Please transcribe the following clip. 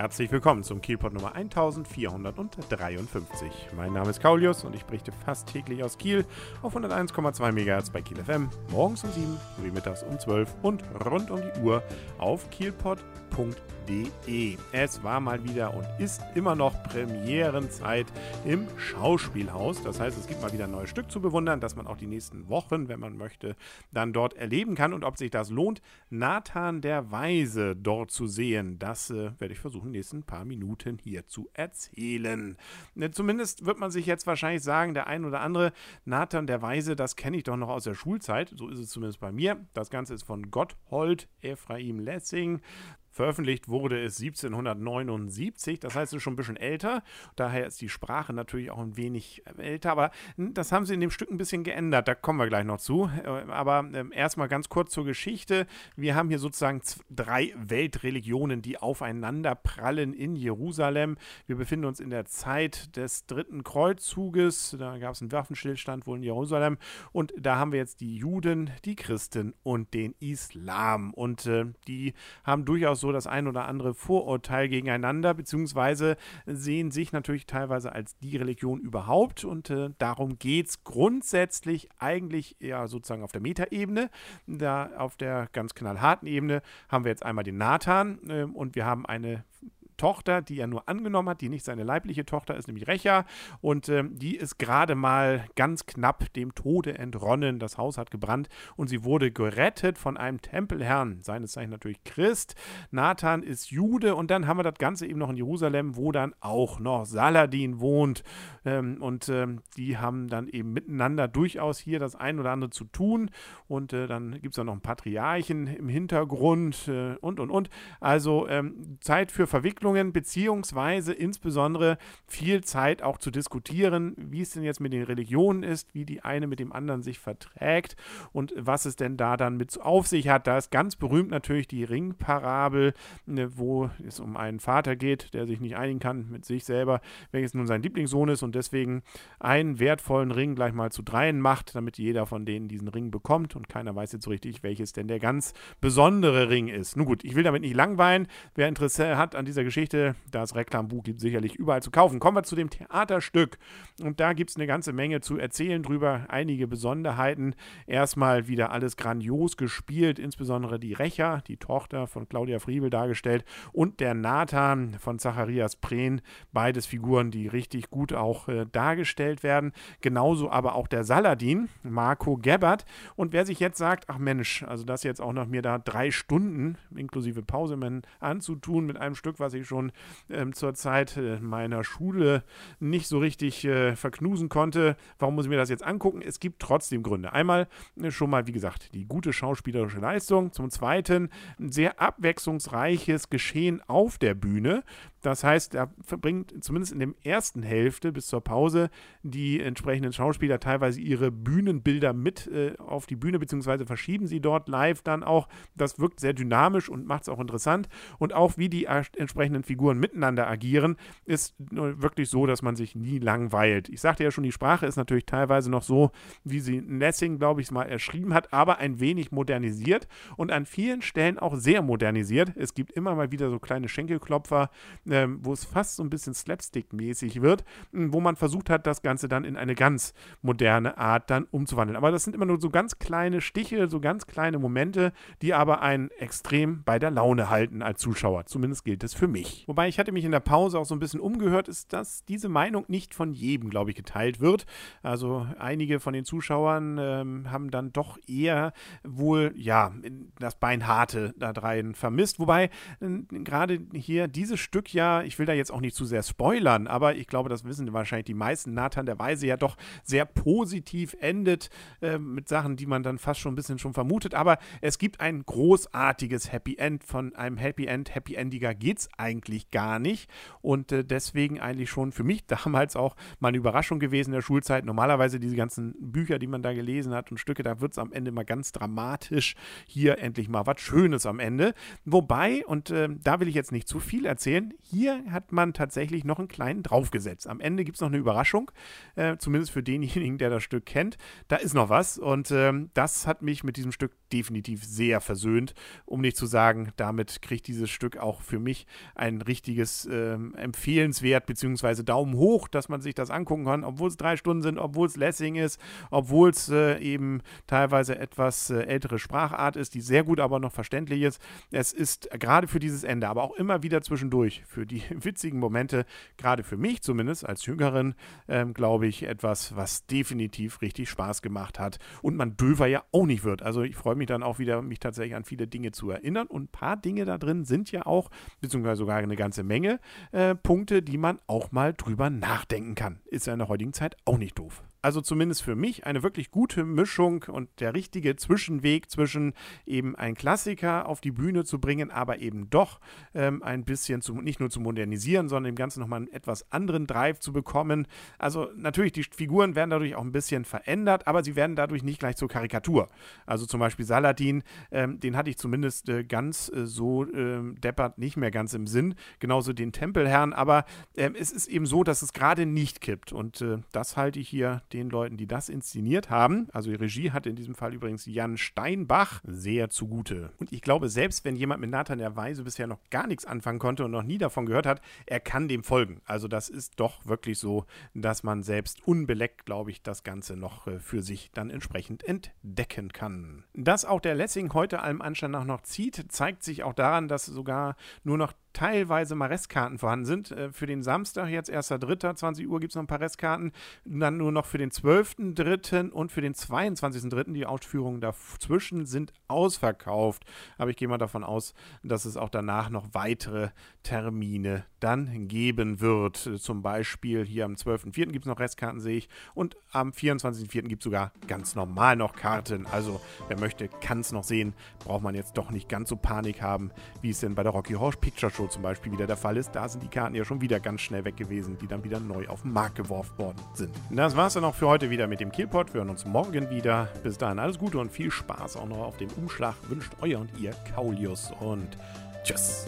Herzlich willkommen zum Kielpot Nummer 1453. Mein Name ist Kaulius und ich berichte fast täglich aus Kiel auf 101,2 MHz bei Kiel FM, morgens um 7 sowie mittags um 12 und rund um die Uhr auf kielpot.de. Es war mal wieder und ist immer noch Premierenzeit im Schauspielhaus. Das heißt, es gibt mal wieder ein neues Stück zu bewundern, das man auch die nächsten Wochen, wenn man möchte, dann dort erleben kann und ob sich das lohnt. Nathan der Weise dort zu sehen, das äh, werde ich versuchen nächsten paar Minuten hier zu erzählen. Ne, zumindest wird man sich jetzt wahrscheinlich sagen, der ein oder andere Nathan der Weise, das kenne ich doch noch aus der Schulzeit. So ist es zumindest bei mir. Das Ganze ist von Gotthold Ephraim Lessing. Veröffentlicht wurde es 1779, das heißt, es ist schon ein bisschen älter. Daher ist die Sprache natürlich auch ein wenig älter, aber das haben sie in dem Stück ein bisschen geändert. Da kommen wir gleich noch zu. Äh, aber ähm, erstmal ganz kurz zur Geschichte. Wir haben hier sozusagen drei Weltreligionen, die aufeinander prallen in Jerusalem. Wir befinden uns in der Zeit des dritten Kreuzzuges. Da gab es einen Waffenstillstand wohl in Jerusalem. Und da haben wir jetzt die Juden, die Christen und den Islam. Und äh, die haben durchaus so das ein oder andere Vorurteil gegeneinander, beziehungsweise sehen sich natürlich teilweise als die Religion überhaupt. Und äh, darum geht es grundsätzlich eigentlich ja sozusagen auf der Metaebene. Da auf der ganz knallharten Ebene haben wir jetzt einmal den Nathan äh, und wir haben eine Tochter, die er nur angenommen hat, die nicht seine leibliche Tochter ist, nämlich Recha. Und ähm, die ist gerade mal ganz knapp dem Tode entronnen. Das Haus hat gebrannt und sie wurde gerettet von einem Tempelherrn, seines Zeichens natürlich Christ. Nathan ist Jude und dann haben wir das Ganze eben noch in Jerusalem, wo dann auch noch Saladin wohnt. Ähm, und ähm, die haben dann eben miteinander durchaus hier das ein oder andere zu tun. Und äh, dann gibt es auch noch einen Patriarchen im Hintergrund äh, und und und. Also ähm, Zeit für Verwicklung Entwicklungen, beziehungsweise insbesondere viel Zeit auch zu diskutieren, wie es denn jetzt mit den Religionen ist, wie die eine mit dem anderen sich verträgt und was es denn da dann mit auf sich hat. Da ist ganz berühmt natürlich die Ringparabel, ne, wo es um einen Vater geht, der sich nicht einigen kann mit sich selber, welches nun sein Lieblingssohn ist und deswegen einen wertvollen Ring gleich mal zu dreien macht, damit jeder von denen diesen Ring bekommt und keiner weiß jetzt so richtig, welches denn der ganz besondere Ring ist. Nun gut, ich will damit nicht langweilen. Wer Interesse hat an dieser Geschichte, Geschichte. Das Reklambuch gibt sicherlich überall zu kaufen. Kommen wir zu dem Theaterstück. Und da gibt es eine ganze Menge zu erzählen drüber. Einige Besonderheiten. Erstmal wieder alles grandios gespielt, insbesondere die Rächer, die Tochter von Claudia Friebel dargestellt, und der Nathan von Zacharias Prehn. Beides Figuren, die richtig gut auch äh, dargestellt werden. Genauso aber auch der Saladin, Marco Gebbert. Und wer sich jetzt sagt, ach Mensch, also das jetzt auch noch mir da drei Stunden inklusive Pause anzutun mit einem Stück, was ich schon ähm, zur Zeit äh, meiner Schule nicht so richtig äh, verknusen konnte. Warum muss ich mir das jetzt angucken? Es gibt trotzdem Gründe. Einmal äh, schon mal, wie gesagt, die gute schauspielerische Leistung. Zum Zweiten ein sehr abwechslungsreiches Geschehen auf der Bühne. Das heißt, er verbringt zumindest in der ersten Hälfte bis zur Pause die entsprechenden Schauspieler teilweise ihre Bühnenbilder mit äh, auf die Bühne, beziehungsweise verschieben sie dort live dann auch. Das wirkt sehr dynamisch und macht es auch interessant. Und auch wie die entsprechenden Figuren miteinander agieren, ist wirklich so, dass man sich nie langweilt. Ich sagte ja schon, die Sprache ist natürlich teilweise noch so, wie sie Lessing, glaube ich, mal erschrieben hat, aber ein wenig modernisiert und an vielen Stellen auch sehr modernisiert. Es gibt immer mal wieder so kleine Schenkelklopfer, ähm, wo es fast so ein bisschen Slapstick-mäßig wird, wo man versucht hat, das Ganze dann in eine ganz moderne Art dann umzuwandeln. Aber das sind immer nur so ganz kleine Stiche, so ganz kleine Momente, die aber einen extrem bei der Laune halten als Zuschauer. Zumindest gilt es für mich. Wobei ich hatte mich in der Pause auch so ein bisschen umgehört, ist, dass diese Meinung nicht von jedem, glaube ich, geteilt wird. Also einige von den Zuschauern ähm, haben dann doch eher wohl, ja, das Beinharte da rein vermisst. Wobei äh, gerade hier dieses Stück ja ich will da jetzt auch nicht zu sehr spoilern, aber ich glaube, das wissen wahrscheinlich die meisten, Nathan der Weise ja doch sehr positiv endet äh, mit Sachen, die man dann fast schon ein bisschen schon vermutet. Aber es gibt ein großartiges Happy End. Von einem Happy End, Happy Endiger geht es eigentlich gar nicht. Und äh, deswegen eigentlich schon für mich damals auch mal eine Überraschung gewesen in der Schulzeit. Normalerweise diese ganzen Bücher, die man da gelesen hat und Stücke, da wird es am Ende mal ganz dramatisch. Hier endlich mal was Schönes am Ende. Wobei, und äh, da will ich jetzt nicht zu viel erzählen, hier hat man tatsächlich noch einen kleinen draufgesetzt. Am Ende gibt es noch eine Überraschung, äh, zumindest für denjenigen, der das Stück kennt. Da ist noch was und ähm, das hat mich mit diesem Stück definitiv sehr versöhnt, um nicht zu sagen, damit kriegt dieses Stück auch für mich ein richtiges äh, empfehlenswert bzw. Daumen hoch, dass man sich das angucken kann, obwohl es drei Stunden sind, obwohl es Lessing ist, obwohl es äh, eben teilweise etwas äh, ältere Sprachart ist, die sehr gut aber noch verständlich ist. Es ist gerade für dieses Ende, aber auch immer wieder zwischendurch, für die witzigen Momente, gerade für mich zumindest als Jüngerin, ähm, glaube ich, etwas, was definitiv richtig Spaß gemacht hat und man döver ja auch nicht wird. Also ich freue mich dann auch wieder, mich tatsächlich an viele Dinge zu erinnern und ein paar Dinge da drin sind ja auch, beziehungsweise sogar eine ganze Menge äh, Punkte, die man auch mal drüber nachdenken kann. Ist ja in der heutigen Zeit auch nicht doof also zumindest für mich eine wirklich gute Mischung und der richtige Zwischenweg zwischen eben ein Klassiker auf die Bühne zu bringen, aber eben doch ähm, ein bisschen zu, nicht nur zu modernisieren, sondern dem Ganzen nochmal einen etwas anderen Drive zu bekommen. Also natürlich, die Figuren werden dadurch auch ein bisschen verändert, aber sie werden dadurch nicht gleich zur Karikatur. Also zum Beispiel Saladin, ähm, den hatte ich zumindest äh, ganz äh, so äh, deppert nicht mehr ganz im Sinn. Genauso den Tempelherrn, aber ähm, es ist eben so, dass es gerade nicht kippt und äh, das halte ich hier den Leuten, die das inszeniert haben, also die Regie hat in diesem Fall übrigens Jan Steinbach, sehr zugute. Und ich glaube, selbst wenn jemand mit Nathan der Weise bisher noch gar nichts anfangen konnte und noch nie davon gehört hat, er kann dem folgen. Also das ist doch wirklich so, dass man selbst unbeleckt, glaube ich, das Ganze noch äh, für sich dann entsprechend entdecken kann. Dass auch der Lessing heute allem Anschein nach noch zieht, zeigt sich auch daran, dass sogar nur noch teilweise mal Restkarten vorhanden sind. Äh, für den Samstag, jetzt 1.3., 20 Uhr, gibt es noch ein paar Restkarten. Dann nur noch für den 12.3. und für den 22.3. Die Ausführungen dazwischen sind ausverkauft. Aber ich gehe mal davon aus, dass es auch danach noch weitere Termine dann geben wird. Zum Beispiel hier am 12.4. gibt es noch Restkarten, sehe ich. Und am 24.4. gibt es sogar ganz normal noch Karten. Also wer möchte, kann es noch sehen. Braucht man jetzt doch nicht ganz so Panik haben, wie es denn bei der Rocky Horse Picture Show Show zum Beispiel wieder der Fall ist. Da sind die Karten ja schon wieder ganz schnell weg gewesen, die dann wieder neu auf den Markt geworfen worden sind. Das war es dann auch für heute wieder mit dem Killpot. Wir hören uns morgen wieder. Bis dahin alles Gute und viel Spaß auch noch auf dem Umschlag. Wünscht euer und ihr Kaulius und tschüss.